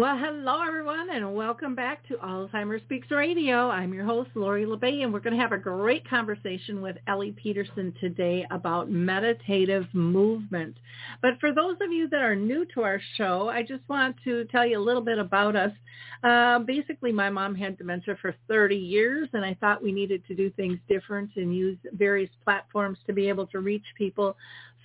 Well, hello everyone, and welcome back to Alzheimer's Speaks Radio. I'm your host, Lori La Bey, and we're going to have a great conversation with Ellie Peterson today about meditative movement. But for those of you that are new to our show, I just want to tell you a little bit about us. Uh, basically, my mom had dementia for 30 years, and I thought we needed to do things different and use various platforms to be able to reach people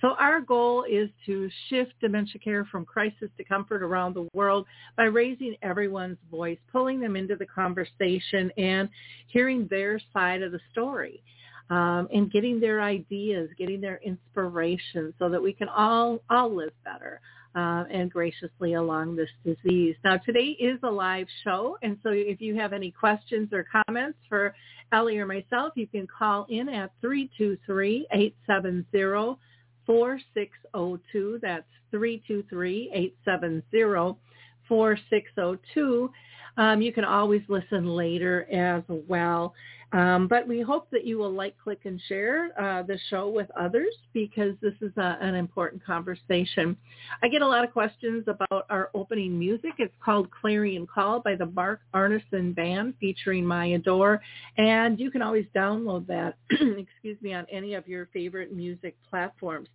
so our goal is to shift dementia care from crisis to comfort around the world by raising everyone's voice, pulling them into the conversation and hearing their side of the story. Um, and getting their ideas, getting their inspiration so that we can all, all live better. Uh, and graciously along this disease. Now today is a live show, and so if you have any questions or comments for Ellie or myself, you can call in at 323-870 4602. That's 323-870-4602. Um, you can always listen later as well. Um, but we hope that you will like, click, and share uh, the show with others because this is a, an important conversation. I get a lot of questions about our opening music. It's called Clarion Call by the Mark Arneson Band featuring Maya Dore. And you can always download that, excuse me, on any of your favorite music platforms.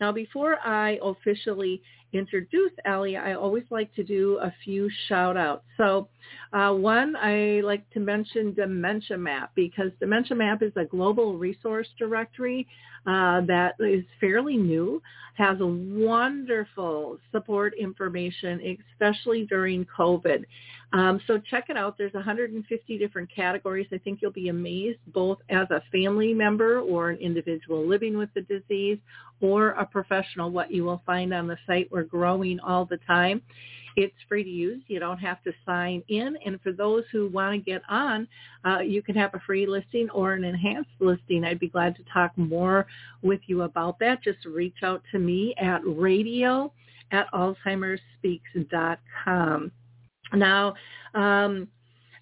Now, before I officially introduce Ellie, I always like to do a few shout outs. So uh, one, I like to mention Dementia Map because Dementia Map is a global resource directory uh, that is fairly new, has wonderful support information, especially during COVID. Um, so check it out. There's 150 different categories. I think you'll be amazed both as a family member or an individual living with the disease or a professional what you will find on the site. We're growing all the time. It's free to use. You don't have to sign in. And for those who want to get on, uh, you can have a free listing or an enhanced listing. I'd be glad to talk more with you about that. Just reach out to me at radio at alzheimersspeaks.com. Now, um,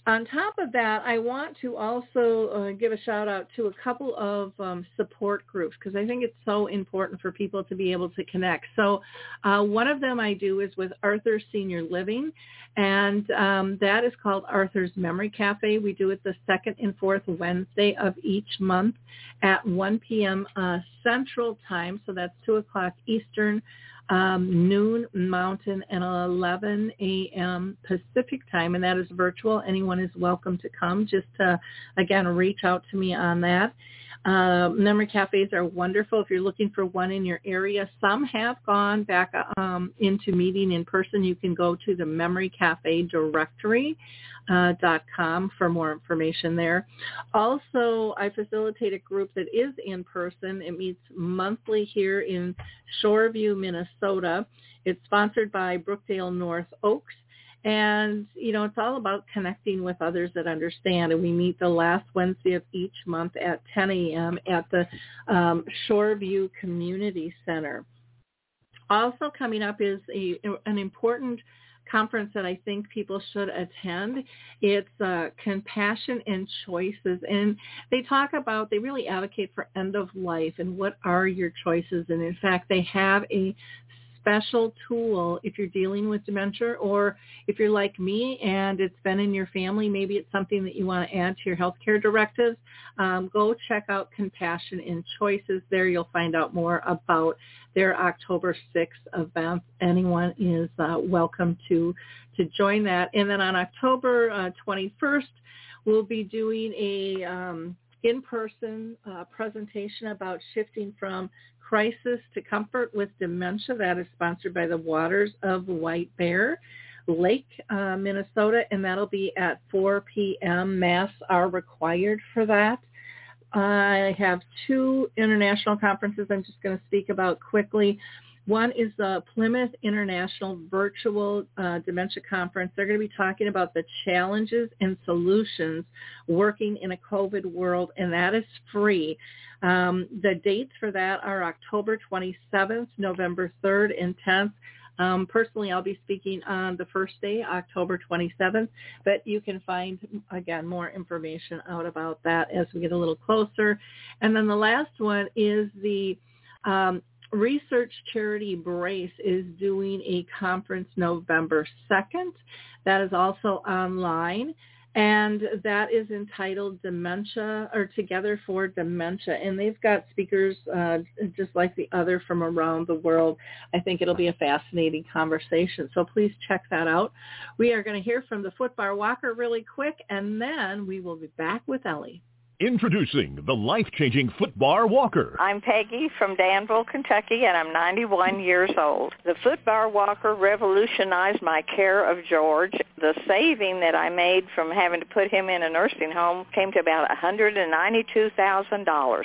on top of that, I want to also uh, give a shout out to a couple of um, support groups because I think it's so important for people to be able to connect. So uh, one of them I do is with Arthur Senior Living, and um, that is called Arthur's Memory Cafe. We do it the second and fourth Wednesday of each month at 1 p.m. Uh, Central Time, so that's 2 o'clock Eastern um, noon Mountain and 11 a.m. Pacific time, and that is virtual. Anyone is welcome to come. Just to, again, reach out to me on that. Uh, memory cafes are wonderful if you're looking for one in your area. Some have gone back um, into meeting in person. You can go to the Memory Cafe directory. Uh, com for more information there. Also, I facilitate a group that is in person. It meets monthly here in Shoreview, Minnesota. It's sponsored by Brookdale North Oaks. And, you know, it's all about connecting with others that understand. And we meet the last Wednesday of each month at 10 a.m. at the um, Shoreview Community Center. Also coming up is a, an important conference that I think people should attend. It's uh, Compassion and Choices. And they talk about, they really advocate for end of life and what are your choices. And in fact, they have a special tool if you're dealing with dementia or if you're like me and it's been in your family, maybe it's something that you want to add to your healthcare directives, um, go check out Compassion and Choices. There you'll find out more about their October 6th event. Anyone is uh, welcome to, to join that. And then on October uh, 21st, We'll be doing a um, in-person uh, presentation about shifting from crisis to comfort with dementia. That is sponsored by the Waters of White Bear Lake, uh, Minnesota, and that'll be at 4 p.m. Masks are required for that. I have two international conferences I'm just going to speak about quickly. One is the Plymouth International Virtual uh, Dementia Conference. They're going to be talking about the challenges and solutions working in a COVID world, and that is free. Um, the dates for that are October 27th, November 3rd, and 10th. Um, personally, I'll be speaking on the first day, October 27th, but you can find, again, more information out about that as we get a little closer. And then the last one is the um, research charity Brace is doing a conference November 2nd. That is also online. And that is entitled Dementia or Together for Dementia. And they've got speakers uh, just like the other from around the world. I think it'll be a fascinating conversation. So please check that out. We are going to hear from the footbar walker really quick, and then we will be back with Ellie. Introducing the life-changing Footbar Walker. I'm Peggy from Danville, Kentucky, and I'm 91 years old. The Footbar Walker revolutionized my care of George. The saving that I made from having to put him in a nursing home came to about $192,000.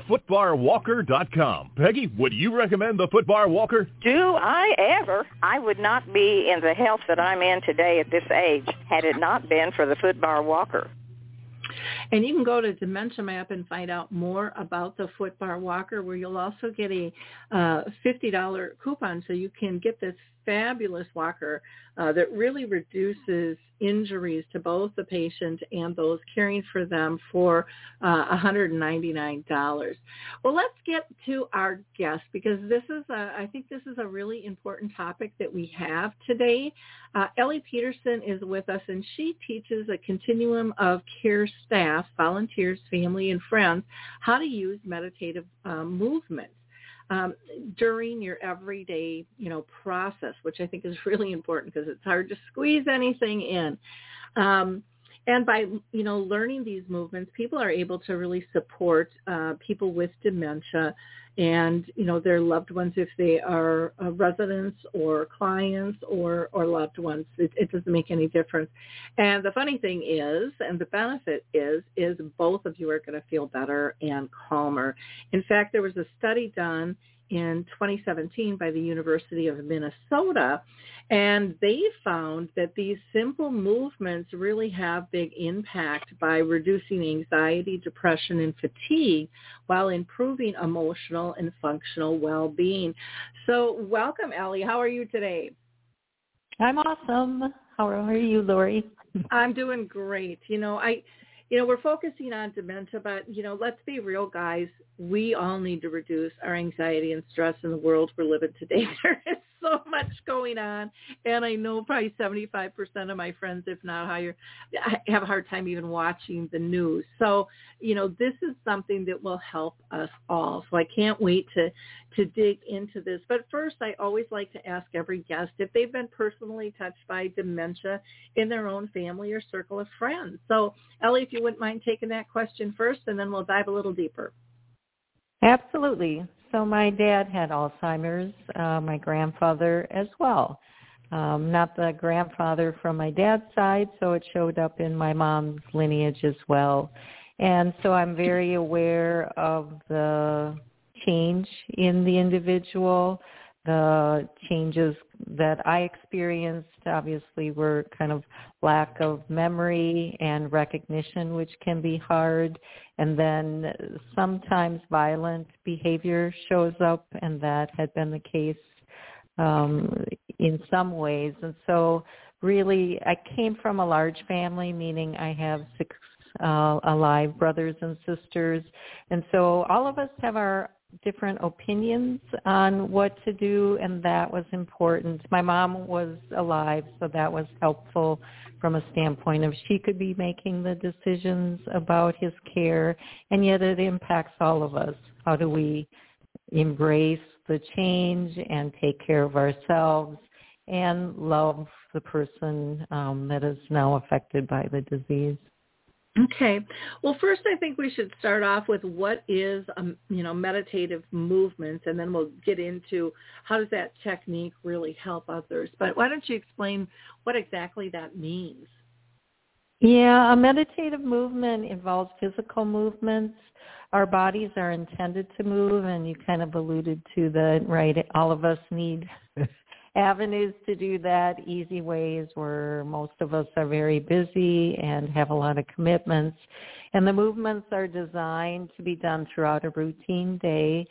thefootbarwalker.com. Peggy, would you recommend the Footbar Walker? Do I ever? I would not be in the health that I'm in today at this age had it not been for the Footbar Walker. And you can go to Dementia Map and find out more about the Footbar Walker, where you'll also get a uh, $50 coupon so you can get this fabulous walker uh, that really reduces injuries to both the patient and those caring for them for uh, $199. Well, let's get to our guest because this is, a, I think this is a really important topic that we have today. Uh, Ellie Peterson is with us and she teaches a continuum of care staff, volunteers, family, and friends how to use meditative um, movement um, during your everyday, you know, process, which I think is really important because it's hard to squeeze anything in. Um, and by you know learning these movements, people are able to really support uh, people with dementia and you know their loved ones if they are uh, residents or clients or or loved ones. It, it doesn't make any difference. And the funny thing is, and the benefit is, is both of you are going to feel better and calmer. In fact, there was a study done in 2017 by the University of Minnesota. And they found that these simple movements really have big impact by reducing anxiety, depression, and fatigue while improving emotional and functional well-being. So welcome, Ellie. How are you today? I'm awesome. How are you, Lori? I'm doing great. You know, I you know, we're focusing on dementia, but, you know, let's be real, guys. We all need to reduce our anxiety and stress in the world we're living today. There is so much going on. And I know probably 75% of my friends, if not higher, have a hard time even watching the news. So, you know, this is something that will help us all. So I can't wait to, to dig into this. But first, I always like to ask every guest if they've been personally touched by dementia in their own family or circle of friends. So Ellie, if you wouldn't mind taking that question first, and then we'll dive a little deeper. Absolutely. So my dad had Alzheimer's, uh, my grandfather as well. Um, not the grandfather from my dad's side, so it showed up in my mom's lineage as well. And so I'm very aware of the change in the individual, the changes that I experienced obviously were kind of lack of memory and recognition, which can be hard. And then sometimes violent behavior shows up, and that had been the case um, in some ways. And so really, I came from a large family, meaning I have six uh, alive brothers and sisters. And so all of us have our different opinions on what to do and that was important. My mom was alive, so that was helpful from a standpoint of she could be making the decisions about his care and yet it impacts all of us. How do we embrace the change and take care of ourselves and love the person um, that is now affected by the disease. Okay. Well, first, I think we should start off with what is, um, you know, meditative movements, and then we'll get into how does that technique really help others. But why don't you explain what exactly that means? Yeah, a meditative movement involves physical movements. Our bodies are intended to move, and you kind of alluded to the right. All of us need avenues to do that, easy ways where most of us are very busy and have a lot of commitments. And the movements are designed to be done throughout a routine day.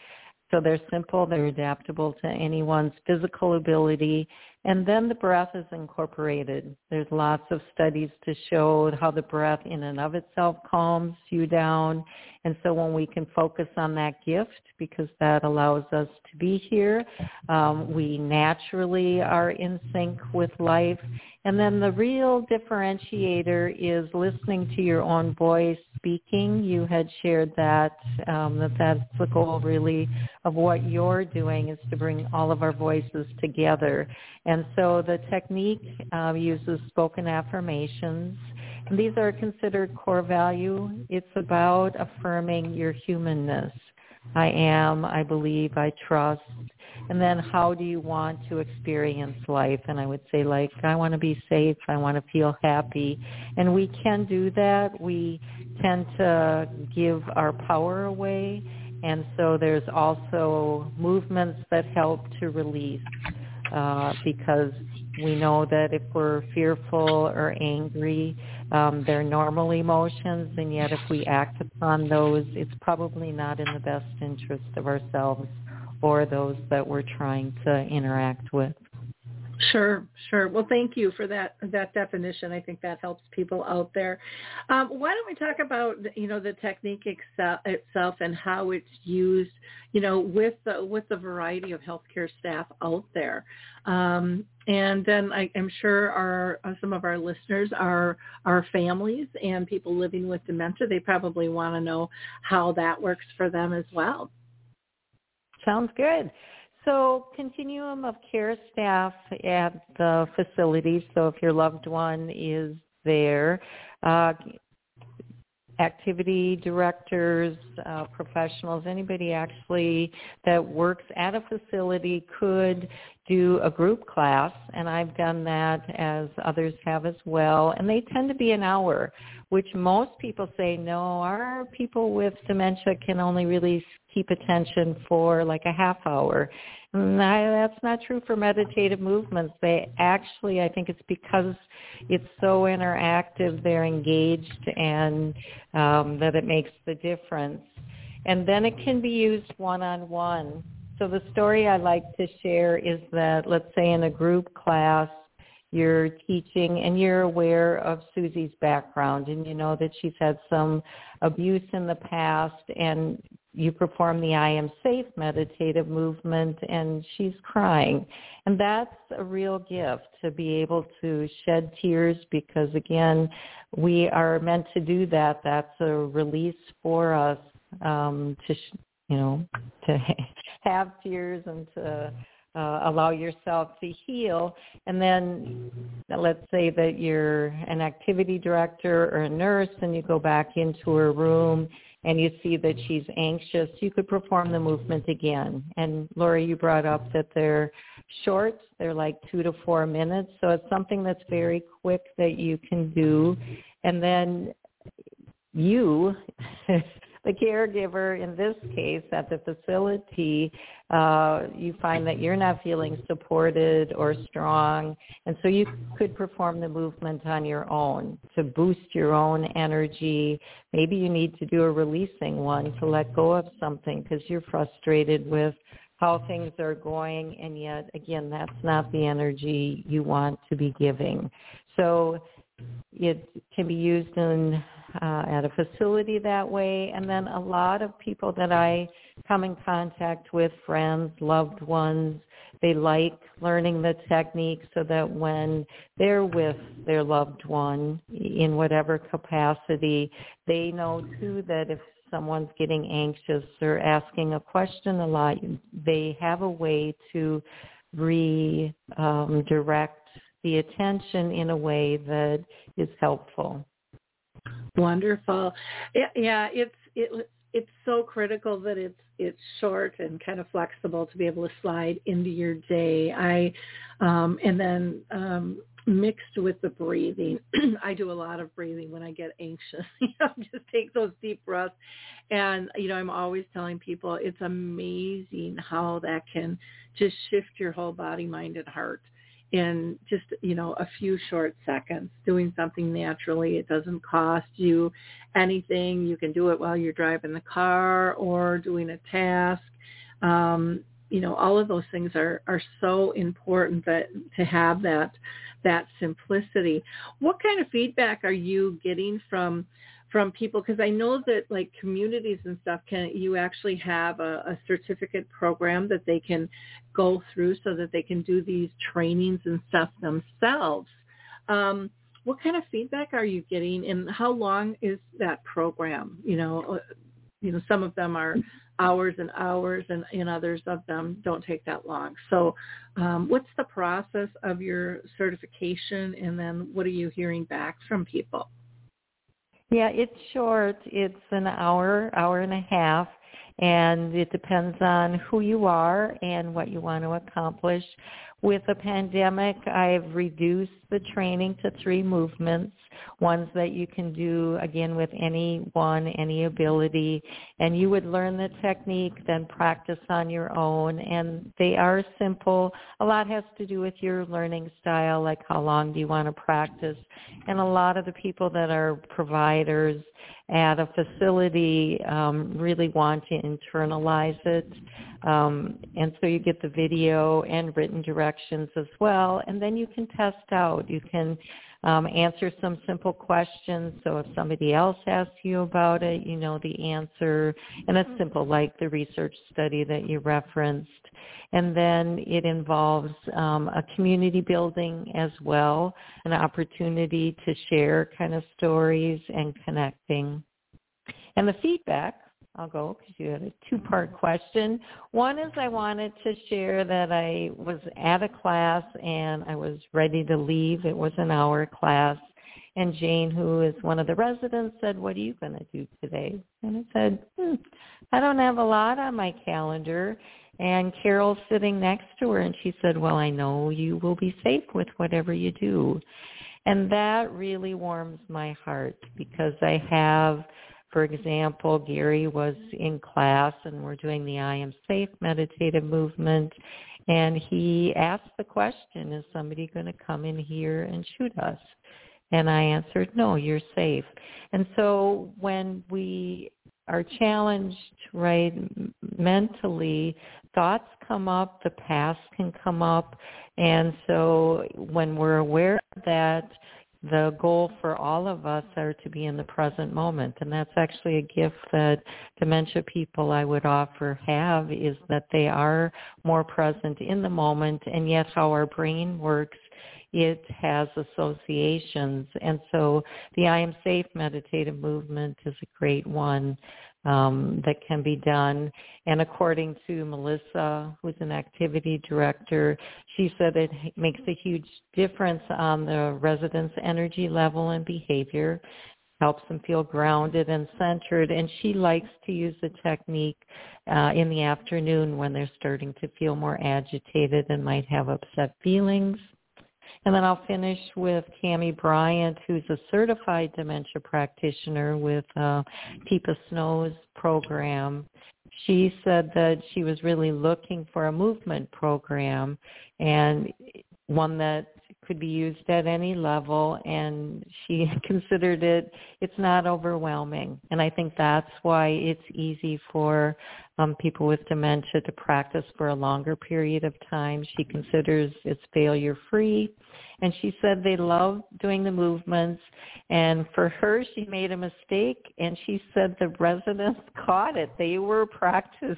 So they're simple, they're adaptable to anyone's physical ability, and then the breath is incorporated. There's lots of studies to show how the breath in and of itself calms you down. And so when we can focus on that gift, because that allows us to be here, um, we naturally are in sync with life. And then the real differentiator is listening to your own voice speaking. You had shared that, um, that that's the goal really of what you're doing is to bring all of our voices together. And so the technique uh, uses spoken affirmations. And these are considered core value. It's about affirming your humanness. I am, I believe, I trust. And then how do you want to experience life? And I would say like, I want to be safe. I want to feel happy. And we can do that. We tend to give our power away. And so there's also movements that help to release uh, because we know that if we're fearful or angry, um, they're normal emotions, and yet if we act upon those, it's probably not in the best interest of ourselves or those that we're trying to interact with. Sure, sure. Well, thank you for that that definition. I think that helps people out there. Um, why don't we talk about you know the technique itself and how it's used, you know, with the with the variety of healthcare staff out there, um, and then I am sure our uh, some of our listeners are our families and people living with dementia. They probably want to know how that works for them as well. Sounds good. So continuum of care staff at the facility. So if your loved one is there, uh, activity directors, uh, professionals, anybody actually that works at a facility could do a group class, and I've done that as others have as well, and they tend to be an hour, which most people say, no, our people with dementia can only really keep attention for like a half hour. And that's not true for meditative movements. They actually, I think it's because it's so interactive, they're engaged, and um, that it makes the difference. And then it can be used one-on-one. So the story I like to share is that, let's say in a group class, you're teaching and you're aware of Susie's background and you know that she's had some abuse in the past and you perform the I am safe meditative movement and she's crying. And that's a real gift to be able to shed tears because again, we are meant to do that. That's a release for us um, to, you know, to have tears and to uh, allow yourself to heal. And then let's say that you're an activity director or a nurse and you go back into her room and you see that she's anxious, you could perform the movement again. And Lori, you brought up that they're short. They're like two to four minutes. So it's something that's very quick that you can do. And then you the caregiver in this case at the facility, uh, you find that you're not feeling supported or strong, and so you could perform the movement on your own to boost your own energy. Maybe you need to do a releasing one to let go of something because you're frustrated with how things are going, and yet again, that's not the energy you want to be giving. So it can be used in uh, at a facility that way. And then a lot of people that I come in contact with, friends, loved ones, they like learning the technique so that when they're with their loved one in whatever capacity, they know too that if someone's getting anxious or asking a question a lot, they have a way to redirect um, the attention in a way that is helpful. Wonderful. Yeah, it's it it's so critical that it's it's short and kind of flexible to be able to slide into your day. I um and then um mixed with the breathing. I do a lot of breathing when I get anxious. you know, just take those deep breaths. And, you know, I'm always telling people it's amazing how that can just shift your whole body, mind, and heart in just, you know, a few short seconds, doing something naturally. It doesn't cost you anything. You can do it while you're driving the car or doing a task. Um, you know, all of those things are, are so important that to have that that simplicity. What kind of feedback are you getting from from people? Because I know that like communities and stuff can you actually have a, a certificate program that they can go through so that they can do these trainings and stuff themselves. Um, what kind of feedback are you getting, and how long is that program? You know, uh, you know, some of them are hours and hours and, and others of them don't take that long. So um, what's the process of your certification and then what are you hearing back from people? Yeah, it's short. It's an hour, hour and a half, and it depends on who you are and what you want to accomplish. With the pandemic, I've reduced the training to three movements, ones that you can do again with anyone, any ability, and you would learn the technique, then practice on your own, and they are simple. A lot has to do with your learning style, like how long do you want to practice, and a lot of the people that are providers at a facility um, really want to internalize it. Um, and so you get the video and written directions as well. And then you can test out. You can um, answer some simple questions. So if somebody else asks you about it, you know the answer. And it's simple, like the research study that you referenced. And then it involves um, a community building as well, an opportunity to share kind of stories and connecting. And the feedback I'll go because you had a two-part question. One is I wanted to share that I was at a class and I was ready to leave. It was an hour class. And Jane, who is one of the residents, said, what are you going to do today? And I said, hmm, I don't have a lot on my calendar. And Carol's sitting next to her and she said, well, I know you will be safe with whatever you do. And that really warms my heart because I have for example, Gary was in class and we're doing the I am safe meditative movement and he asked the question, is somebody going to come in here and shoot us? And I answered, no, you're safe. And so when we are challenged, right, mentally, thoughts come up, the past can come up. And so when we're aware of that, the goal for all of us are to be in the present moment. And that's actually a gift that dementia people I would offer have is that they are more present in the moment. And yet how our brain works it has associations. And so the I am safe meditative movement is a great one um, that can be done. And according to Melissa, who's an activity director, she said it makes a huge difference on the residents' energy level and behavior, helps them feel grounded and centered. And she likes to use the technique uh, in the afternoon when they're starting to feel more agitated and might have upset feelings. And then I'll finish with Cami Bryant, who's a certified dementia practitioner with uh, Teepa Snow's program. She said that she was really looking for a movement program and one that could be used at any level and she considered it it's not overwhelming. And i think that's why it's easy for um, people with dementia to practice for a longer period of time. She considers it's failure free and she said they love doing the movements. And for her she made a mistake and she said the residents caught it. They were practicing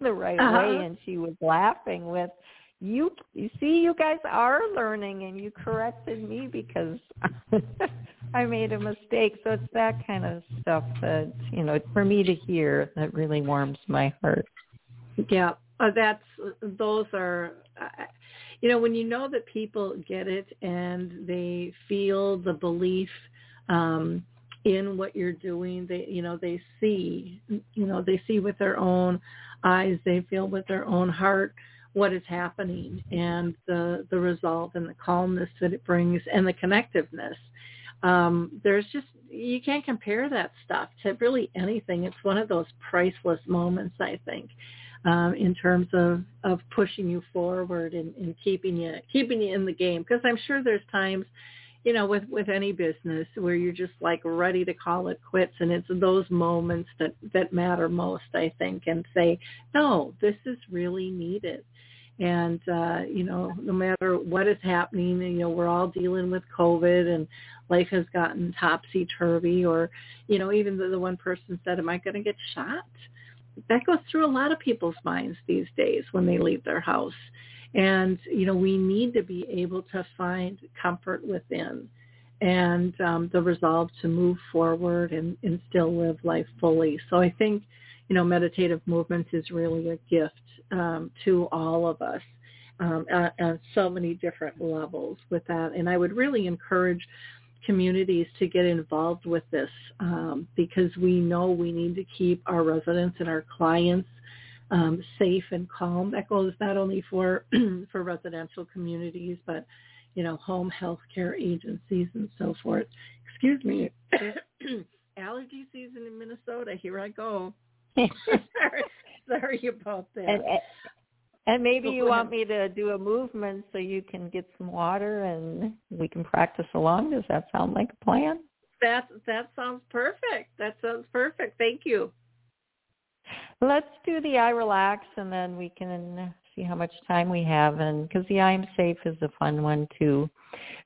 the right uh-huh. way and she was laughing with you you see you guys are learning and you corrected me because I made a mistake. So it's that kind of stuff that, you know, for me to hear that really warms my heart. Yeah. Uh, that's those are uh, you know when you know that people get it and they feel the belief um in what you're doing they you know they see you know they see with their own eyes they feel with their own heart what is happening and the the resolve and the calmness that it brings and the connectiveness. Um, there's just you can't compare that stuff to really anything. It's one of those priceless moments, I think, um, in terms of of pushing you forward and, and keeping you keeping you in the game. Because I'm sure there's times you know, with with any business where you're just like ready to call it quits, and it's those moments that that matter most, I think, and say, no, this is really needed. And uh, you know, no matter what is happening, you know, we're all dealing with COVID, and life has gotten topsy turvy. Or, you know, even the, the one person said, "Am I going to get shot?" That goes through a lot of people's minds these days when they leave their house and, you know, we need to be able to find comfort within and um, the resolve to move forward and, and still live life fully. So I think, you know, meditative movements is really a gift um, to all of us um, at, at so many different levels with that. And I would really encourage communities to get involved with this um, because we know we need to keep our residents and our clients um, safe and calm. That goes not only for for residential communities, but you know, home health care agencies and so forth. Excuse me. Allergy season in Minnesota. Here I go. sorry, sorry about that. And, and maybe you want me to do a movement so you can get some water and we can practice along. Does that sound like a plan? That that sounds perfect. That sounds perfect. Thank you. Let's do the I relax and then we can see how much time we have and because the I'm safe is a fun one too.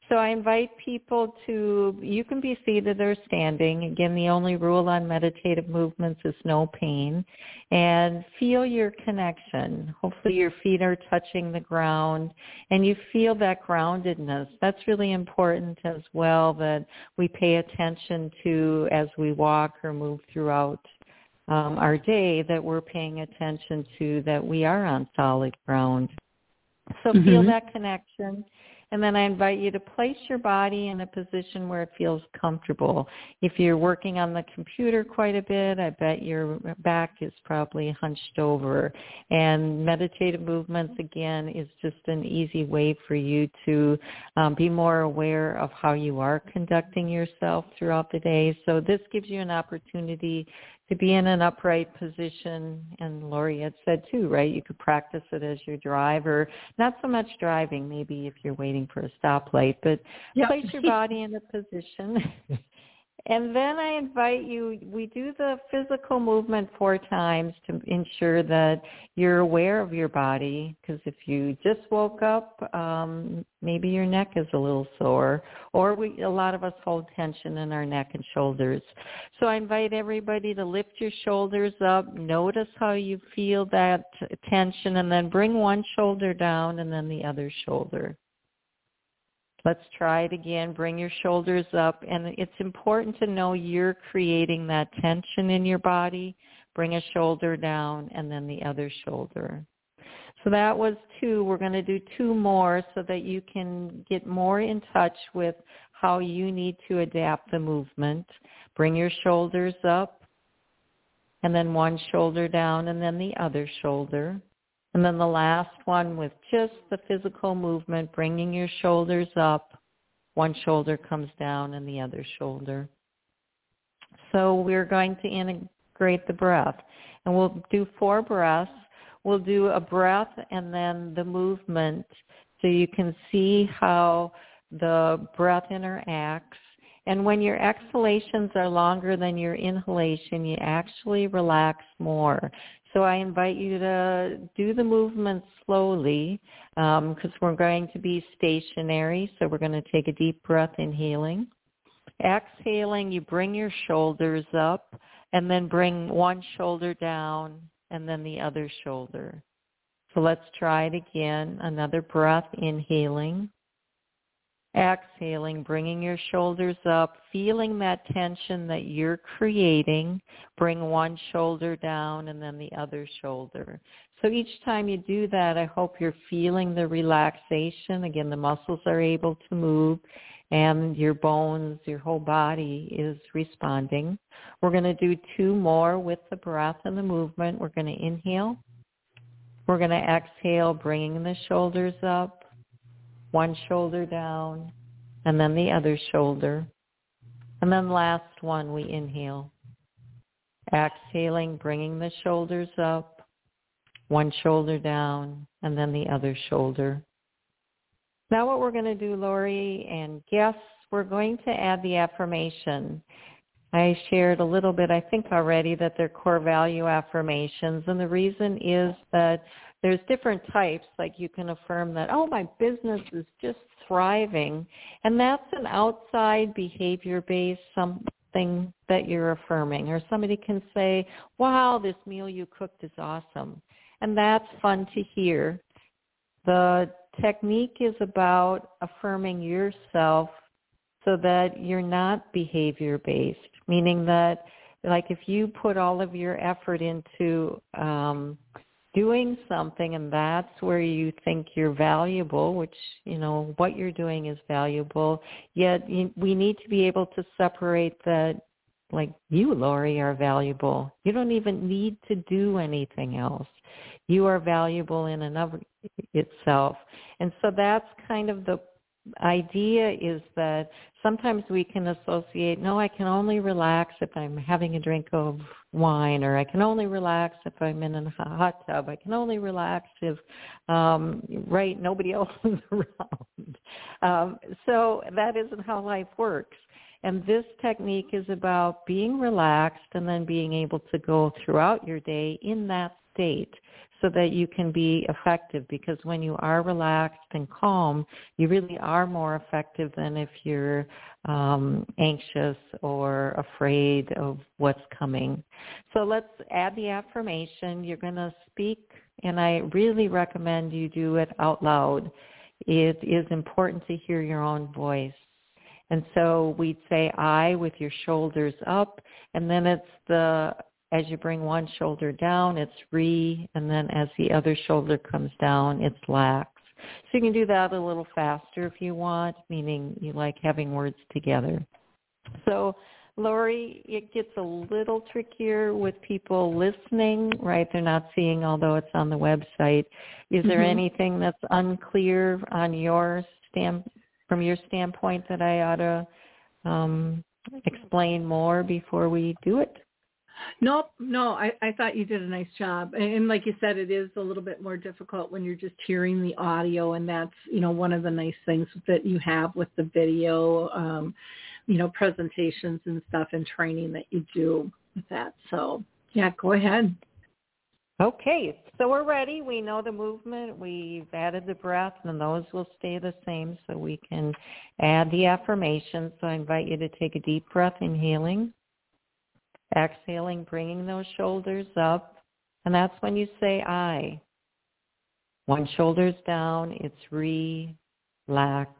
So I invite people to, you can be seated or standing. Again, the only rule on meditative movements is no pain. And feel your connection. Hopefully your feet are touching the ground and you feel that groundedness. That's really important as well that we pay attention to as we walk or move throughout um, our day that we're paying attention to that we are on solid ground. So mm-hmm. feel that connection. And then I invite you to place your body in a position where it feels comfortable. If you're working on the computer quite a bit, I bet your back is probably hunched over. And meditative movements, again, is just an easy way for you to um, be more aware of how you are conducting yourself throughout the day. So this gives you an opportunity to be in an upright position. And Lori had said too, right? You could practice it as you drive or not so much driving, maybe if you're waiting for a stoplight, but yep. place your body in a position And then I invite you, we do the physical movement four times to ensure that you're aware of your body because if you just woke up, um, maybe your neck is a little sore or we, a lot of us hold tension in our neck and shoulders. So I invite everybody to lift your shoulders up, notice how you feel that tension and then bring one shoulder down and then the other shoulder. Let's try it again. Bring your shoulders up. And it's important to know you're creating that tension in your body. Bring a shoulder down and then the other shoulder. So that was two. We're going to do two more so that you can get more in touch with how you need to adapt the movement. Bring your shoulders up and then one shoulder down and then the other shoulder. And then the last one with just the physical movement, bringing your shoulders up. One shoulder comes down and the other shoulder. So we're going to integrate the breath. And we'll do four breaths. We'll do a breath and then the movement so you can see how the breath interacts. And when your exhalations are longer than your inhalation, you actually relax more. So I invite you to do the movement slowly because um, we're going to be stationary. So we're going to take a deep breath inhaling. Exhaling, you bring your shoulders up and then bring one shoulder down and then the other shoulder. So let's try it again. Another breath, inhaling. Exhaling, bringing your shoulders up, feeling that tension that you're creating. Bring one shoulder down and then the other shoulder. So each time you do that, I hope you're feeling the relaxation. Again, the muscles are able to move and your bones, your whole body is responding. We're going to do two more with the breath and the movement. We're going to inhale. We're going to exhale, bringing the shoulders up, one shoulder down, and then the other shoulder. And then last one, we inhale. Exhaling, bringing the shoulders up, one shoulder down, and then the other shoulder. Now what we're going to do, Lori and guests, we're going to add the affirmation. I shared a little bit, I think already, that they're core value affirmations. And the reason is that there's different types, like you can affirm that, oh, my business is just thriving. And that's an outside behavior-based something that you're affirming. Or somebody can say, wow, this meal you cooked is awesome. And that's fun to hear. The technique is about affirming yourself so that you're not behavior based, meaning that like if you put all of your effort into um, doing something and that's where you think you're valuable, which, you know, what you're doing is valuable, yet you, we need to be able to separate that like you, Lori, are valuable. You don't even need to do anything else. You are valuable in and of itself. And so that's kind of the idea is that sometimes we can associate, no, I can only relax if I'm having a drink of wine, or I can only relax if I'm in a hot tub. I can only relax if, um, right, nobody else is around. Um, so that isn't how life works. And this technique is about being relaxed and then being able to go throughout your day in that state so that you can be effective because when you are relaxed and calm, you really are more effective than if you're um, anxious or afraid of what's coming. So let's add the affirmation. You're going to speak, and I really recommend you do it out loud. It is important to hear your own voice. And so we'd say I with your shoulders up, and then it's the as you bring one shoulder down, it's re, and then as the other shoulder comes down, it's lax. So you can do that a little faster if you want, meaning you like having words together. So Lori, it gets a little trickier with people listening, right? They're not seeing, although it's on the website. Is there mm-hmm. anything that's unclear on your stand, from your standpoint that I ought to um, explain more before we do it? Nope, no, I, I thought you did a nice job. And like you said, it is a little bit more difficult when you're just hearing the audio and that's, you know, one of the nice things that you have with the video, um, you know, presentations and stuff and training that you do with that. So yeah, go ahead. Okay, so we're ready. We know the movement. We've added the breath, and those will stay the same so we can add the affirmations. So I invite you to take a deep breath, inhaling. Exhaling, bringing those shoulders up. And that's when you say I. One shoulder's down, it's relax.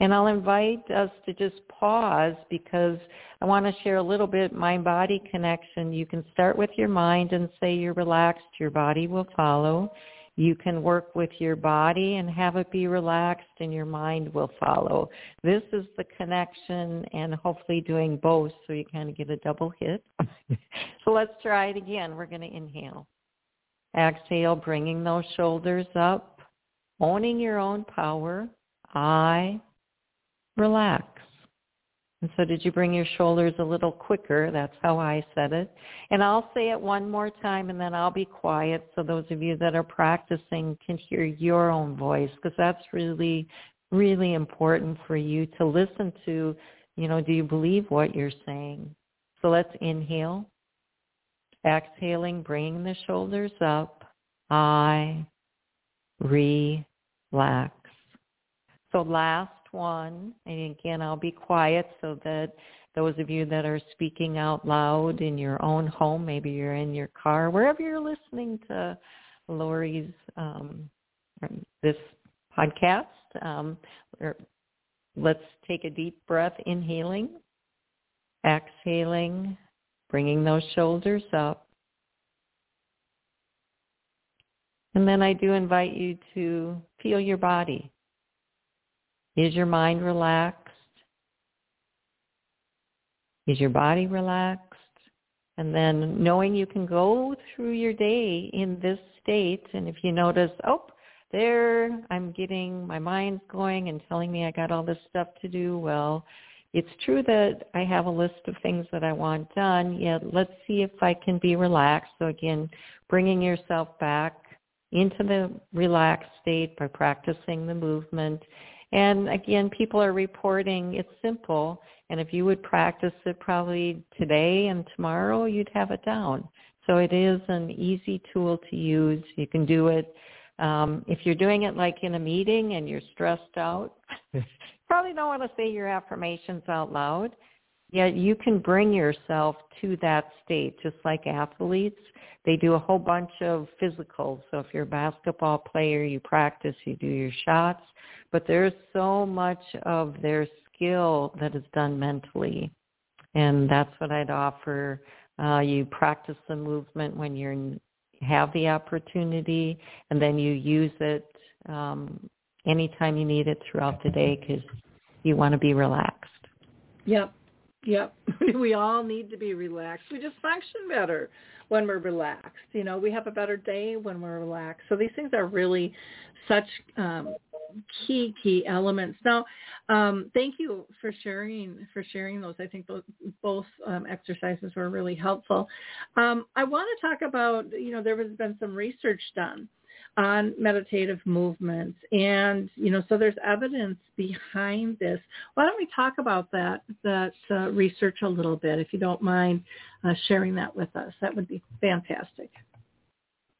And I'll invite us to just pause because I want to share a little bit mind-body connection. You can start with your mind and say you're relaxed. Your body will follow. You can work with your body and have it be relaxed and your mind will follow. This is the connection and hopefully doing both so you kind of get a double hit. so let's try it again. We're going to inhale. Exhale, bringing those shoulders up, owning your own power. I relax. And so did you bring your shoulders a little quicker? That's how I said it. And I'll say it one more time and then I'll be quiet so those of you that are practicing can hear your own voice because that's really really important for you to listen to, you know, do you believe what you're saying? So let's inhale. Exhaling, bringing the shoulders up. I relax. So last one, and again, I'll be quiet so that those of you that are speaking out loud in your own home, maybe you're in your car, wherever you're listening to Lori's um, this podcast, um, let's take a deep breath, inhaling, exhaling, bringing those shoulders up. And then I do invite you to feel your body. Is your mind relaxed? Is your body relaxed? And then knowing you can go through your day in this state, and if you notice, oh, there I'm getting my mind's going and telling me I got all this stuff to do, well, it's true that I have a list of things that I want done, yet let's see if I can be relaxed. So again, bringing yourself back into the relaxed state by practicing the movement. And again, people are reporting it's simple. And if you would practice it probably today and tomorrow, you'd have it down. So it is an easy tool to use. You can do it um, if you're doing it like in a meeting and you're stressed out. probably don't want to say your affirmations out loud. Yet you can bring yourself to that state, just like athletes. They do a whole bunch of physicals. So if you're a basketball player, you practice, you do your shots. But there's so much of their skill that is done mentally. And that's what I'd offer. Uh, you practice the movement when you have the opportunity, and then you use it um, anytime you need it throughout the day because you want to be relaxed. Yep. Yep. we all need to be relaxed. We just function better when we're relaxed. You know, we have a better day when we're relaxed. So these things are really such um, key key elements. Now, um, thank you for sharing for sharing those. I think those, both um, exercises were really helpful. Um, I want to talk about you know there has been some research done on meditative movements. And you know so there's evidence behind this. Why don't we talk about that that uh, research a little bit if you don't mind uh, sharing that with us? That would be fantastic.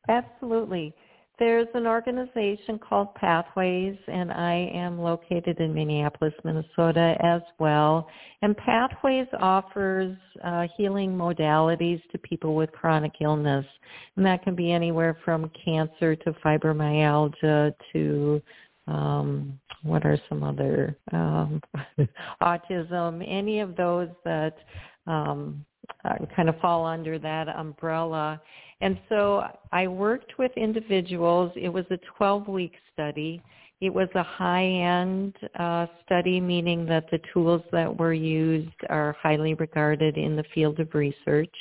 Absolutely there's an organization called Pathways, and I am located in Minneapolis, Minnesota as well. And Pathways offers uh, healing modalities to people with chronic illness. And that can be anywhere from cancer to fibromyalgia to um, what are some other um, autism, any of those that um, uh, kind of fall under that umbrella. And so I worked with individuals. It was a 12-week study. It was a high-end uh, study, meaning that the tools that were used are highly regarded in the field of research.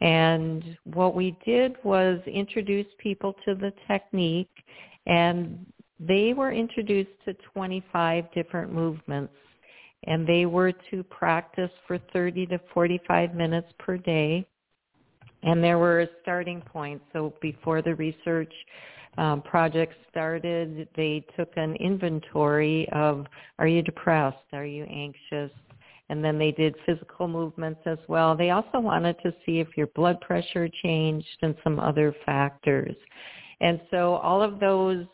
And what we did was introduce people to the technique, and they were introduced to 25 different movements and they were to practice for 30 to 45 minutes per day. And there were starting points. So before the research um, project started, they took an inventory of are you depressed? Are you anxious? And then they did physical movements as well. They also wanted to see if your blood pressure changed and some other factors. And so all of those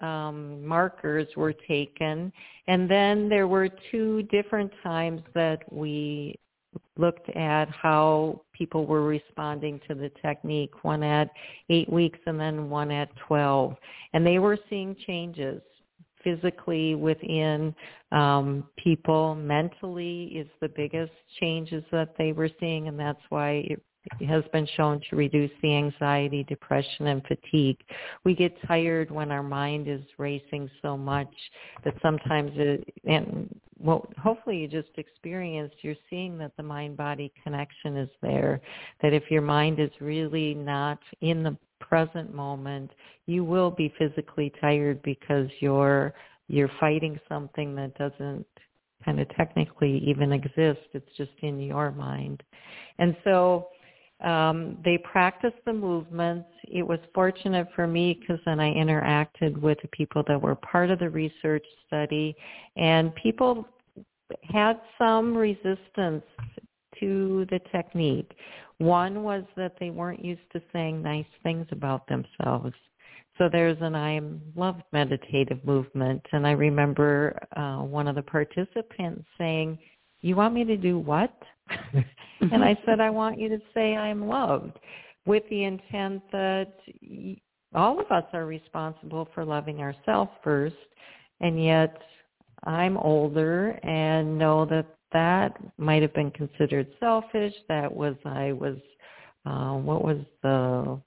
um, markers were taken. And then there were two different times that we looked at how people were responding to the technique, one at eight weeks and then one at 12. And they were seeing changes physically within um, people. Mentally is the biggest changes that they were seeing, and that's why it has been shown to reduce the anxiety, depression, and fatigue. We get tired when our mind is racing so much that sometimes it, and well, hopefully you just experienced, you're seeing that the mind-body connection is there, that if your mind is really not in the present moment, you will be physically tired because you're you're fighting something that doesn't kind of technically even exist. It's just in your mind. And so um, they practiced the movements. It was fortunate for me because then I interacted with the people that were part of the research study, and people had some resistance to the technique. One was that they weren't used to saying nice things about themselves. So there's an I love meditative movement, and I remember uh, one of the participants saying, "You want me to do what?" and I said, "I want you to say I'm loved," with the intent that all of us are responsible for loving ourselves first, and yet I'm older and know that that might have been considered selfish. That was I was uh, what was the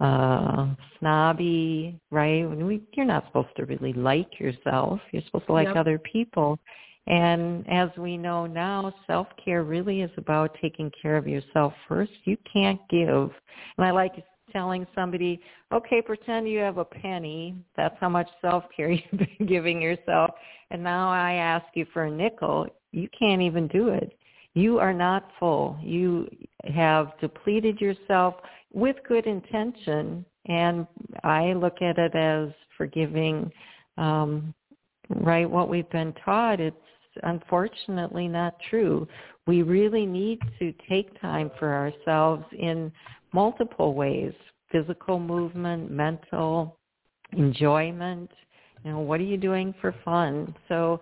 uh snobby, right? We, you're not supposed to really like yourself. You're supposed to like Yep. other people. And as we know now, self-care really is about taking care of yourself first. You can't give. And I like telling somebody, okay, pretend you have a penny. That's how much self-care you've been giving yourself. And now I ask you for a nickel. You can't even do it. You are not full. You have depleted yourself with good intention. And I look at it as forgiving, um, right? What we've been taught, it's unfortunately not true. We really need to take time for ourselves in multiple ways, physical movement, mental enjoyment. You know, what are you doing for fun? So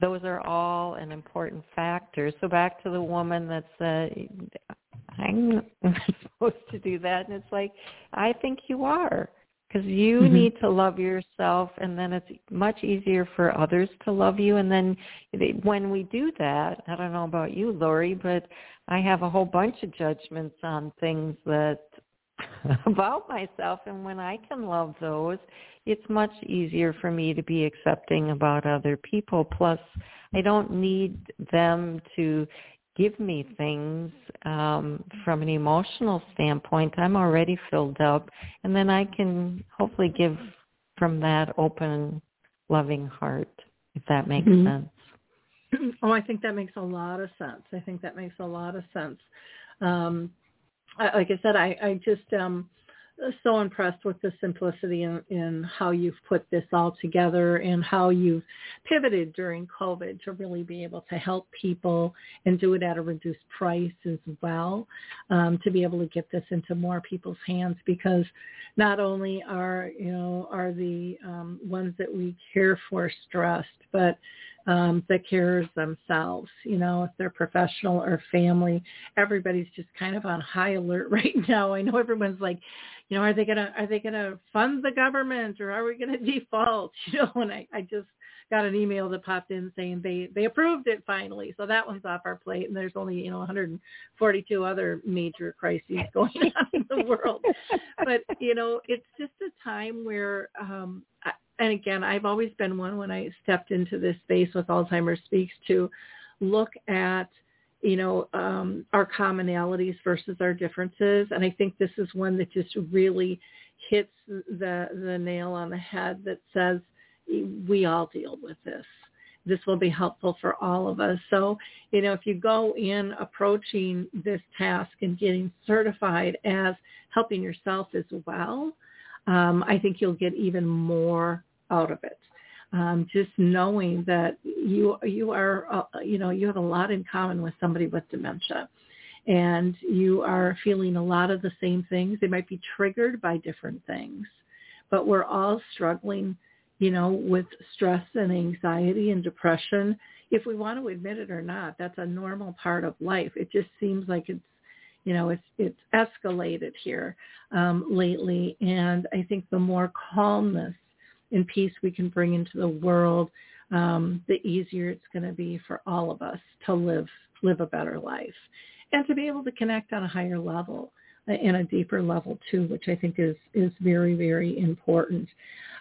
those are all an important factor. So back to the woman that said, uh, I'm not supposed to do that. And it's like, I think you are because you Mhm. need to love yourself and then it's much easier for others to love you. And then when we do that, I don't know about you, Lori, but I have a whole bunch of judgments on things that about myself and when I can love those, it's much easier for me to be accepting about other people. Plus, I don't need them to give me things um, from an emotional standpoint. I'm already filled up, and then I can hopefully give from that open, loving heart, if that makes Mhm. sense. oh, I think that makes a lot of sense. I think that makes a lot of sense. Um, I, like I said, I, I just um so impressed with the simplicity in, in how you've put this all together and how you've pivoted during COVID to really be able to help people and do it at a reduced price as well, um, to be able to get this into more people's hands because not only are, you know, are the um, ones that we care for stressed, but um, the carers themselves, you know, if they're professional or family, everybody's just kind of on high alert right now. I know everyone's like, you know, are they gonna are they gonna fund the government or are we gonna default? You know, and I, I just got an email that popped in saying they they approved it finally, so that one's off our plate. And there's only you know 142 other major crises going on in the world, but you know, it's just a time where um and again, I've always been one when I stepped into this space with Alzheimer's Speaks to look at, you know, um, our commonalities versus our differences. And I think this is one that just really hits the the nail on the head that says we all deal with this. This will be helpful for all of us. So, you know, if you go in approaching this task and getting certified as helping yourself as well, um, I think you'll get even more out of it. Um, just knowing that you you are uh, you know you have a lot in common with somebody with dementia, and you are feeling a lot of the same things. They might be triggered by different things, but we're all struggling, you know, with stress and anxiety and depression. If we want to admit it or not, that's a normal part of life. It just seems like it's you know it's it's escalated here um, lately, and I think the more calmness and peace we can bring into the world, um, the easier it's going to be for all of us to live live a better life, and to be able to connect on a higher level uh, and a deeper level too, which I think is is very very important.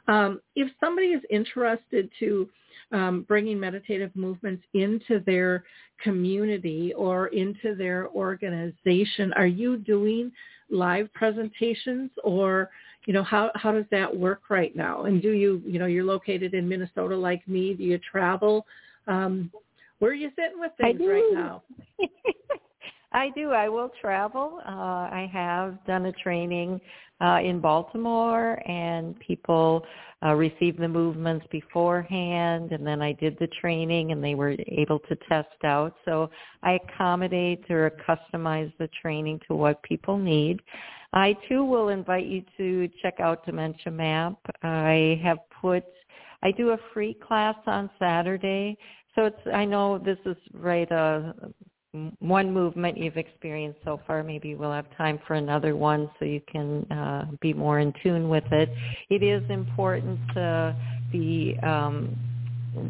Um, if somebody is interested to um, bringing meditative movements into their community or into their organization, are you doing live presentations or you know how how does that work right now and do you you know you're located in minnesota like me do you travel um where are you sitting with things right now I do. I will travel. Uh, I have done a training uh, in Baltimore, and people uh, received the movements beforehand, and then I did the training, and they were able to test out. So I accommodate or customize the training to what people need. I too will invite you to check out Dementia Map. I have put I do a free class on Saturday. So it's I know this is right uh one movement you've experienced so far. Maybe we'll have time for another one so you can uh, be more in tune with it. It is important to be um,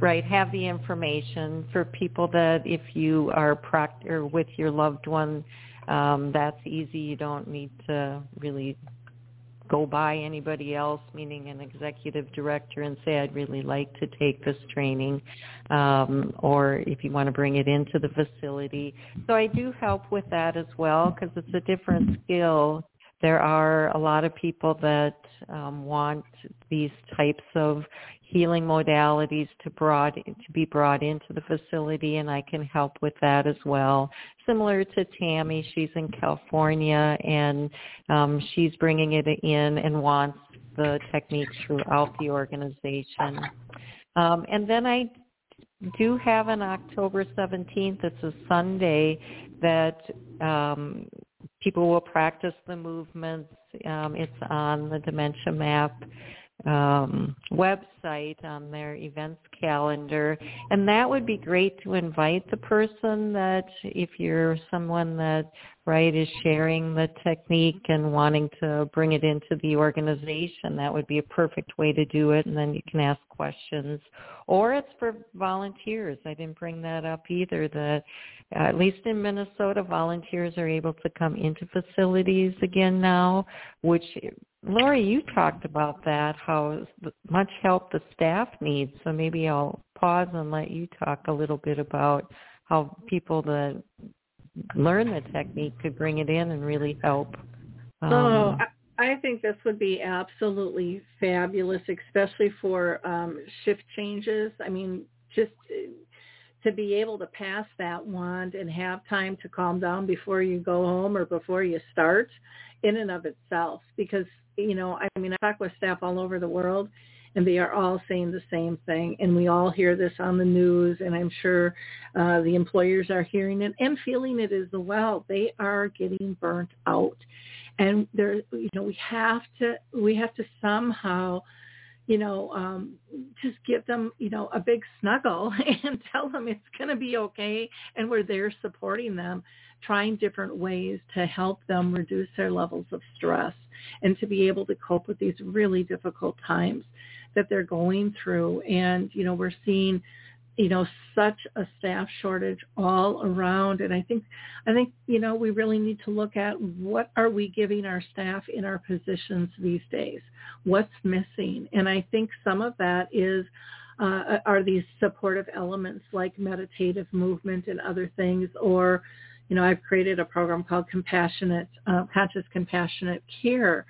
right have the information for people that if you are proct- or with your loved one um, that's easy you don't need to really go by anybody else, meaning an executive director, and say, I'd really like to take this training, um, or if you want to bring it into the facility. So I do help with that as well because it's a different skill. There are a lot of people that um, want these types of healing modalities to brought to be brought into the facility and I can help with that as well. Similar to Tammy, she's in California and um, she's bringing it in and wants the techniques throughout the organization. Um, and then I do have an October 17th, it's a Sunday, that um, people will practice the movements. Um, it's on the dementia map um, website on their events calendar. And that would be great to invite the person that if you're someone that right is sharing the technique and wanting to bring it into the organization, that would be a perfect way to do it. And then you can ask questions. Or it's for volunteers. I didn't bring that up either. That at least in Minnesota, volunteers are able to come into facilities again now, which Lori, you talked about that, how much help the staff needs. So maybe I'll pause and let you talk a little bit about how people that learn the technique could bring it in and really help. Um, oh, I think this would be absolutely fabulous, especially for um, shift changes. I mean, just to be able to pass that wand and have time to calm down before you go home or before you start in and of itself because you know i mean i talk with staff all over the world and they are all saying the same thing. And we all hear this on the news and i'm sure uh, the employers are hearing it and feeling it as well. They are getting burnt out. And there you know we have to we have to somehow you know, um, just give them, you know, a big snuggle and tell them it's going to be okay. And we're there supporting them, trying different ways to help them reduce their levels of stress and to be able to cope with these really difficult times that they're going through. And, you know, we're seeing you know such a staff shortage all around. And i think i think you know we really need to look at what are we giving our staff in our positions these days? What's missing? And i think some of that is uh, are these supportive elements like meditative movement and other things or you know i've created a program called compassionate uh, conscious compassionate care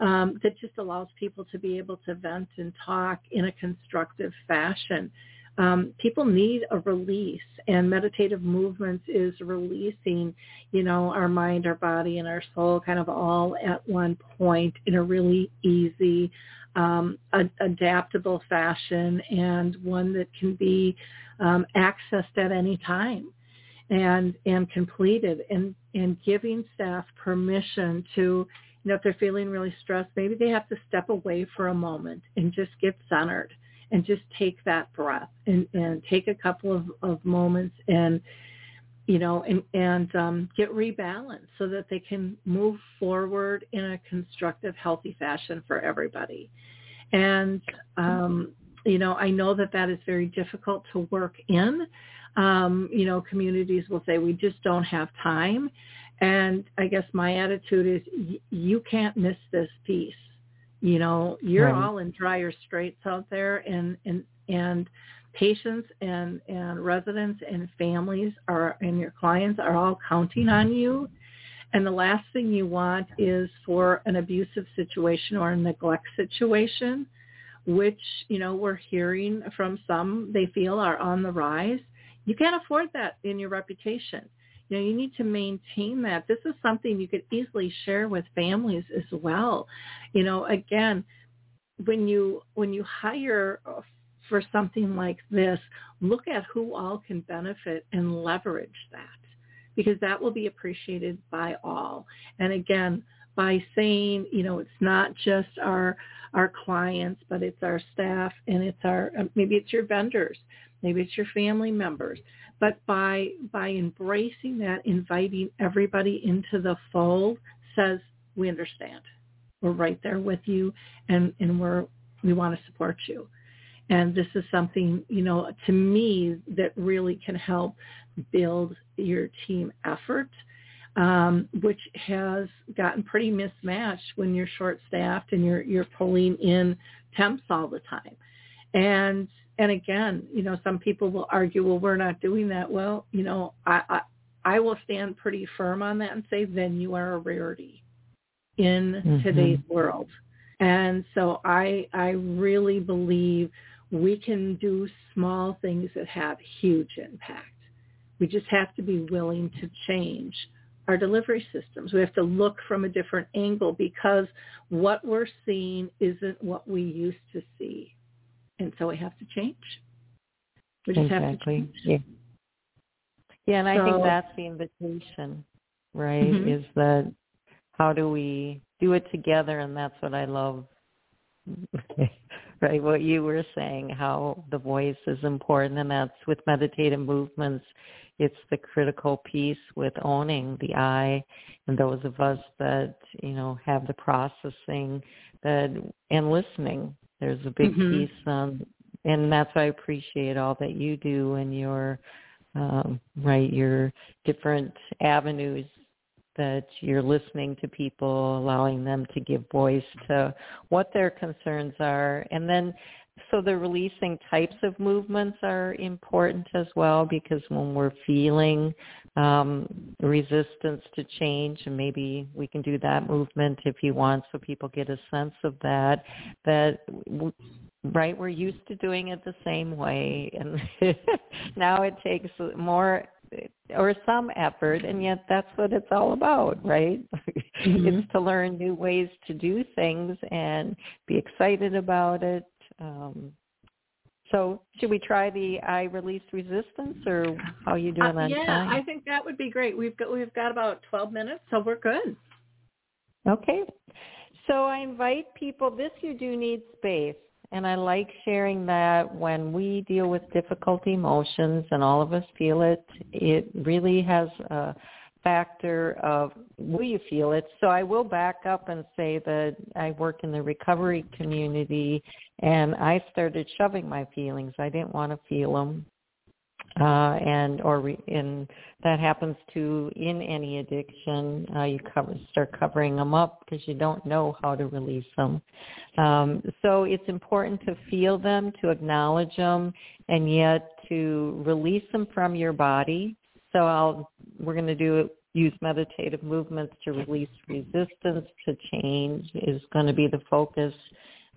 um, that just allows people to be able to vent and talk in a constructive fashion. Um, people need a release and meditative movements is releasing, you know, our mind, our body, and our soul kind of all at one point in a really easy, um, ad- adaptable fashion and one that can be um, accessed at any time and and completed and and giving staff permission to know if they're feeling really stressed maybe they have to step away for a moment and just get centered and just take that breath and, and take a couple of, of moments and you know and, and um, get rebalanced so that they can move forward in a constructive healthy fashion for everybody. And um, you know i know that that is very difficult to work in. Um, you know communities will say we just don't have time and i guess my attitude is y- you can't miss this piece you know, you're right. all in dire straits out there and, and, and patients and, and residents and families are, and your clients are all counting on you. And the last thing you want is for an abusive situation or a neglect situation, which, you know, we're hearing from some they feel are on the rise. You can't afford that in your reputation. You know, you need to maintain that. This is something you could easily share with families as well. You know, again, when you when you hire uh, for something like this, look at who all can benefit and leverage that because that will be appreciated by all. And again, by saying, you know, it's not just our our clients, but it's our staff and it's our uh, maybe it's your vendors, maybe it's your family members. But by by embracing that, inviting everybody into the fold says we understand. We're right there with you and, and we're we want to support you. And this is something, you know, to me that really can help build your team effort, um, which has gotten pretty mismatched when you're short-staffed and you're you're pulling in temps all the time. And and again, you know, some people will argue, well, we're not doing that. Well, you know, I, I I will stand pretty firm on that and say, then you are a rarity in mm-hmm. today's world. And so I I really believe we can do small things that have huge impact. We just have to be willing to change our delivery systems. We have to look from a different angle because what we're seeing isn't what we used to see. And so we have to change. We just exactly. have to change. Yeah. Yeah, and so, I think that's the invitation, right? Mm-hmm. Is that how do we do it together and that's what I love right what you were saying how the voice is important and that's with meditative movements it's the critical piece with owning the I and those of us that you know have the processing that and listening there's a big mm-hmm. piece on and that's why I appreciate all that you do and your um, right your different avenues that you're listening to people, allowing them to give voice to what their concerns are. And then so the releasing types of movements are important as well because when we're feeling um, resistance to change, and maybe we can do that movement if you want so people get a sense of that, that right we're used to doing it the same way and now it takes more or some effort and yet that's what it's all about right mm-hmm. it's to learn new ways to do things and be excited about it um, so should we try the I release resistance or how are you doing uh, on yeah, time? I think that would be great. We've got we've got about 12 minutes, so we're good. Okay. So I invite people this you do need space. And I like sharing that when we deal with difficult emotions, and all of us feel it, it really has a factor of will you feel it. So I will back up and say that I work in the recovery community, and I started shoving my feelings. I didn't want to feel them uh, and or re, and that happens to in any addiction. Uh, you cover, start covering them up because you don't know how to release them. Um, so it's important to feel them, to acknowledge them, and yet to release them from your body. So I'll we're going to do use meditative movements to release resistance to change is going to be the focus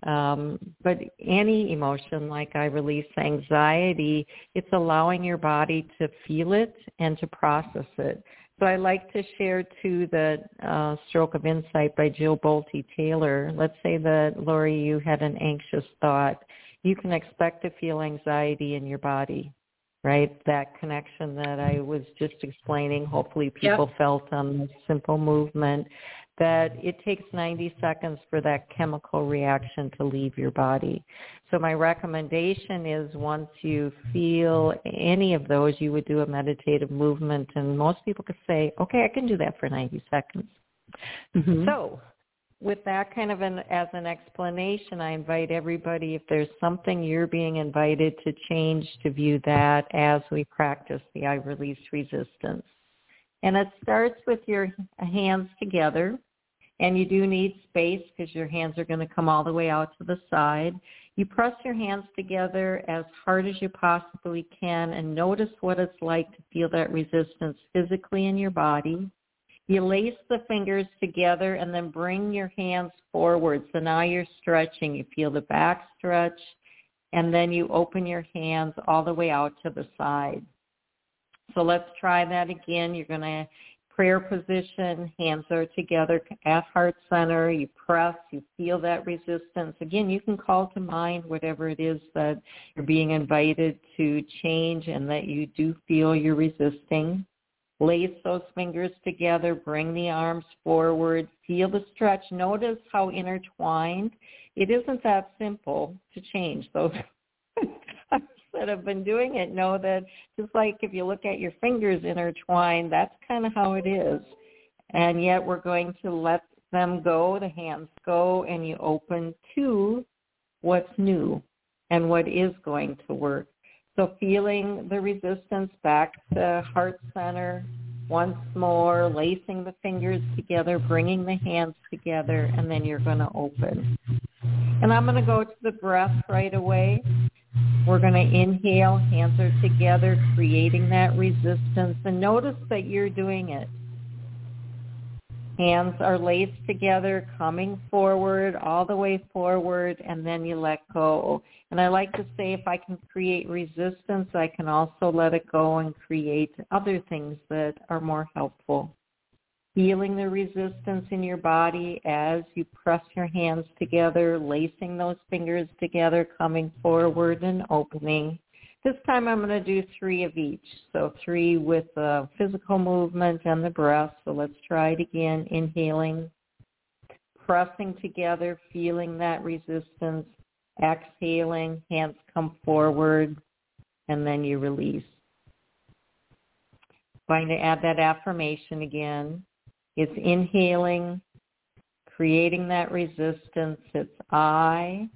um, but any emotion, like I release anxiety, it's allowing your body to feel it and to process it. So I like to share too the uh, Stroke of Insight by Jill Bolte Taylor. Let's say that Lori, you had an anxious thought. You can expect to feel anxiety in your body, right? That connection that I was just explaining. Hopefully, people yep. felt on the simple movement that it takes 90 seconds for that chemical reaction to leave your body. So my recommendation is once you feel any of those, you would do a meditative movement. And most people could say, okay, I can do that for 90 seconds. Mm-hmm. So with that kind of an as an explanation, I invite everybody, if there's something you're being invited to change, to view that as we practice the I release resistance. And it starts with your hands together and you do need space because your hands are going to come all the way out to the side. You press your hands together as hard as you possibly can and notice what it's like to feel that resistance physically in your body. You lace the fingers together and then bring your hands forward. So now you're stretching. You feel the back stretch and then you open your hands all the way out to the side. So let's try that again. You're going to prayer position, hands are together at heart center, you press, you feel that resistance. Again, you can call to mind whatever it is that you're being invited to change and that you do feel you're resisting. Lace those fingers together, bring the arms forward, feel the stretch. Notice how intertwined. It isn't that simple to change those that have been doing it know that just like if you look at your fingers intertwined, that's kind of how it is. And yet we're going to let them go, the hands go, and you open to what's new and what is going to work. So feeling the resistance back to heart center once more, lacing the fingers together, bringing the hands together, and then you're going to open. And I'm going to go to the breath right away. We're going to inhale, hands are together, creating that resistance. And notice that you're doing it. Hands are laced together, coming forward, all the way forward, and then you let go. And I like to say if I can create resistance, I can also let it go and create other things that are more helpful feeling the resistance in your body as you press your hands together, lacing those fingers together, coming forward and opening. This time I'm going to do three of each. So three with the physical movement and the breath. So let's try it again. Inhaling, pressing together, feeling that resistance. Exhaling, hands come forward, and then you release. Going to add that affirmation again. It's inhaling, creating that resistance. It's I.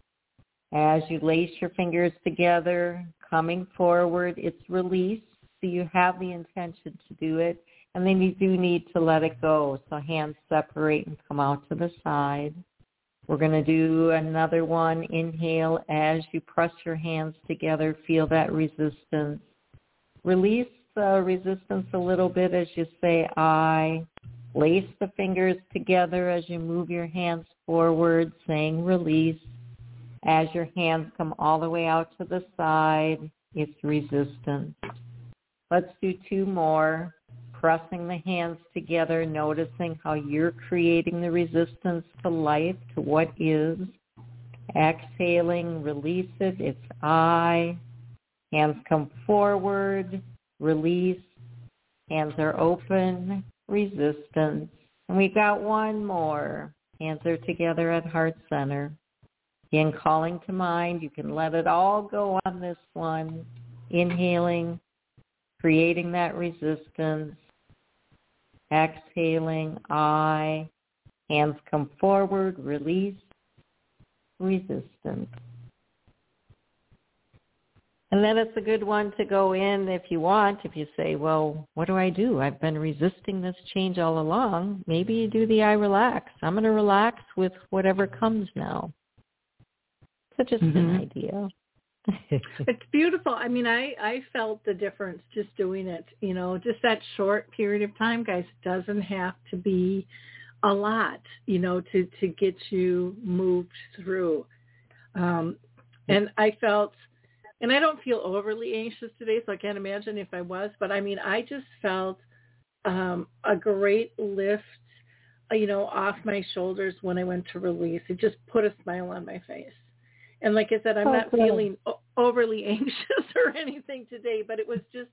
As you lace your fingers together, coming forward, it's release. So you have the intention to do it. And then you do need to let it go. So hands separate and come out to the side. We're going to do another one. Inhale as you press your hands together. Feel that resistance. Release the resistance a little bit as you say I. Lace the fingers together as you move your hands forward, saying release. As your hands come all the way out to the side, it's resistance. Let's do two more. Pressing the hands together, noticing how you're creating the resistance to life, to what is. Exhaling, release it. It's I. Hands come forward, release. Hands are open, resistance. And we've got one more. Hands are together at heart center. Again, calling to mind. You can let it all go on this one. Inhaling, creating that resistance. Exhaling, I. Hands come forward, release, resistance. And then it's a good one to go in if you want. If you say, well, what do I do? I've been resisting this change all along. Maybe you do the I relax. I'm going to relax with whatever comes now. So just mm-hmm. an idea. it's beautiful. I mean, I I felt the difference just doing it. You know, just that short period of time, guys. It doesn't have to be a lot. You know, to to get you moved through. Um, and I felt and I don't feel overly anxious today, so I can't imagine if I was. But I mean, I just felt um, a great lift, you know, off my shoulders when I went to release. It just put a smile on my face. And like I said, I'm oh, not good. feeling o- overly anxious or anything today, but it was just,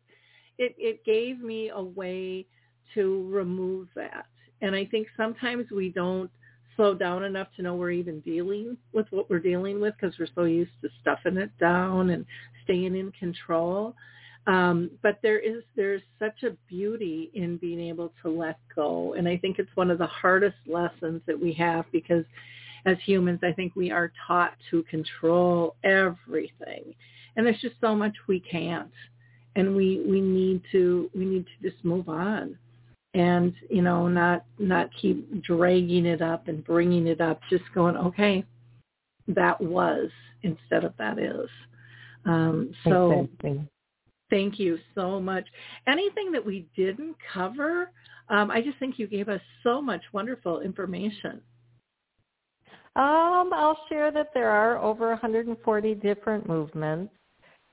it, it gave me a way to remove that. And I think sometimes we don't slow down enough to know we're even dealing with what we're dealing with because we're so used to stuffing it down and staying in control. Um, but there is there's such a beauty in being able to let go, and I think it's one of the hardest lessons that we have because as humans, I think we are taught to control everything, and there's just so much we can't, and we we need to we need to just move on. And you know not not keep dragging it up and bringing it up just going okay that was instead of that is. Um, so exactly. thank you so much. Anything that we didn't cover um, i just think you gave us so much wonderful information um, I'll share that there are over 140 different movements.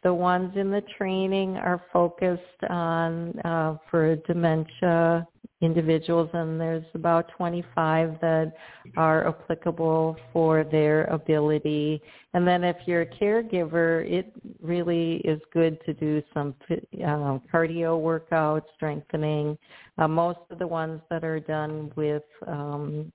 The ones in the training are focused on uh, for dementia individuals, and there's about 25 that are applicable for their ability. And then if you're a caregiver, it really is good to do some uh, cardio workouts, strengthening. Uh, most of the ones that are done with um,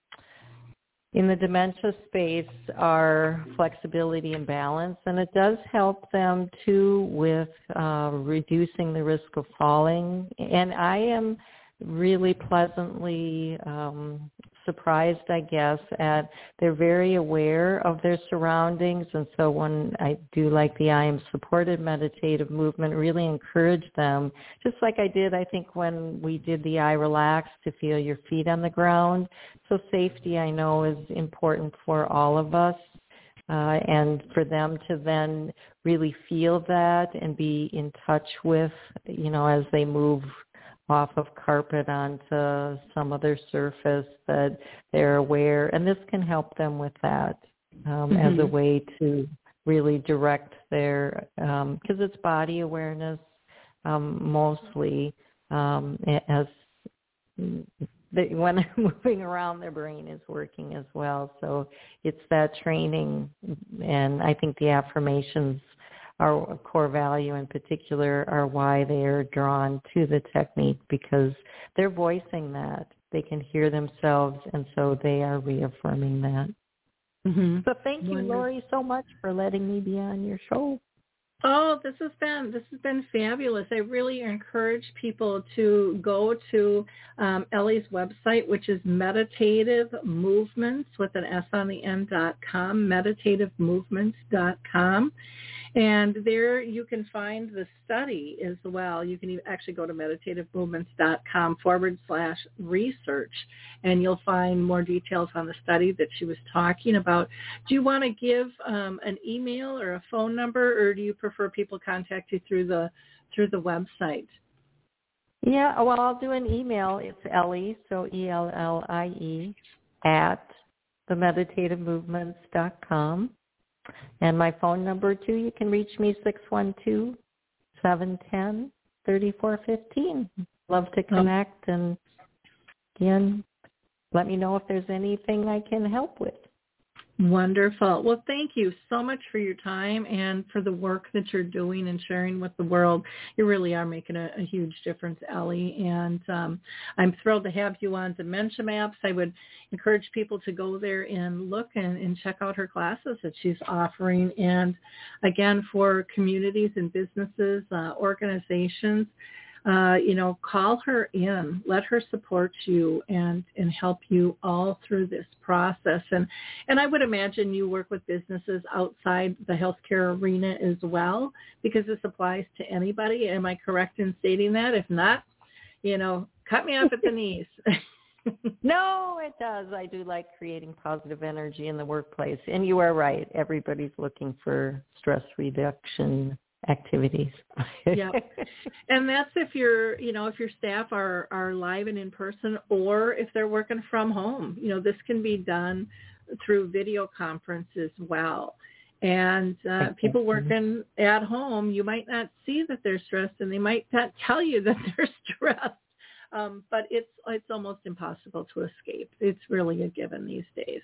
in the dementia space are flexibility and balance, and it does help them too with uh, reducing the risk of falling. And I am really pleasantly um, surprised, I guess, at they're very aware of their surroundings. And so when I do like the I am supported meditative movement, really encourage them, just like I did, I think, when we did the I relax to feel your feet on the ground. So safety, I know, is important for all of us. Uh, and for them to then really feel that and be in touch with, you know, as they move off of carpet onto some other surface that they're aware and this can help them with that um, mm-hmm. as a mm-hmm. way to really direct their because um, it's body awareness um, mostly um, as they, when they're moving around their brain is working as well so it's that training and i think the affirmations our core value in particular are why they are drawn to the technique because they're voicing that. They can hear themselves and so they are reaffirming that. Mm-hmm. So thank you, Wonderful. Lori, so much for letting me be on your show. Oh, this has been this has been fabulous. I really encourage people to go to um, Ellie's website, which is Meditative Movements with an S on the end dot com, meditativemovements dot com, and there you can find the study as well. You can actually go to meditativemovements.com forward slash research and you'll find more details on the study that she was talking about. Do you want to give um, an email or a phone number or do you prefer people contact you through the through the website? Yeah, well, I'll do an email. It's Ellie, so E-L-L-I-E, at themeditativemovements.com. And my phone number too, you can reach me six one two seven ten thirty four fifteen. Love to oh. connect and again let me know if there's anything I can help with. Wonderful. Well, thank you so much for your time and for the work that you're doing and sharing with the world. You really are making a, a huge difference, Ellie. And um, I'm thrilled to have you on Dementia Maps. I would encourage people to go there and look and, and check out her classes that she's offering. And again, for communities and businesses, uh, organizations, uh, you know, call her in, let her support you and, and help you all through this process. And, and I would imagine you work with businesses outside the healthcare arena as well, because this applies to anybody. Am I correct in stating that? If not, you know, cut me off at the knees. no, it does. I do like creating positive energy in the workplace. And you are right. Everybody's looking for stress reduction activities. yeah. And that's if you're, you know, if your staff are are live and in person or if they're working from home. You know, this can be done through video conference as well. And uh, people working at home, you might not see that they're stressed and they might not tell you that they're stressed. Um, but it's it's almost impossible to escape. It's really a given these days.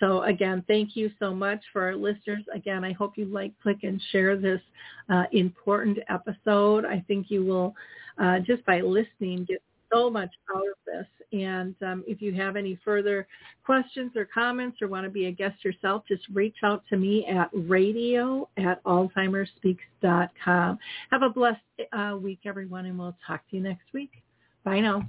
So again, thank you so much for our listeners. Again, I hope you like, click, and share this uh, important episode. I think you will, uh, just by listening, get so much out of this. And um, if you have any further questions or comments or want to be a guest yourself, just reach out to me at radio at alzheimersspeaks.com. Have a blessed uh, week, everyone, and we'll talk to you next week. Bye now.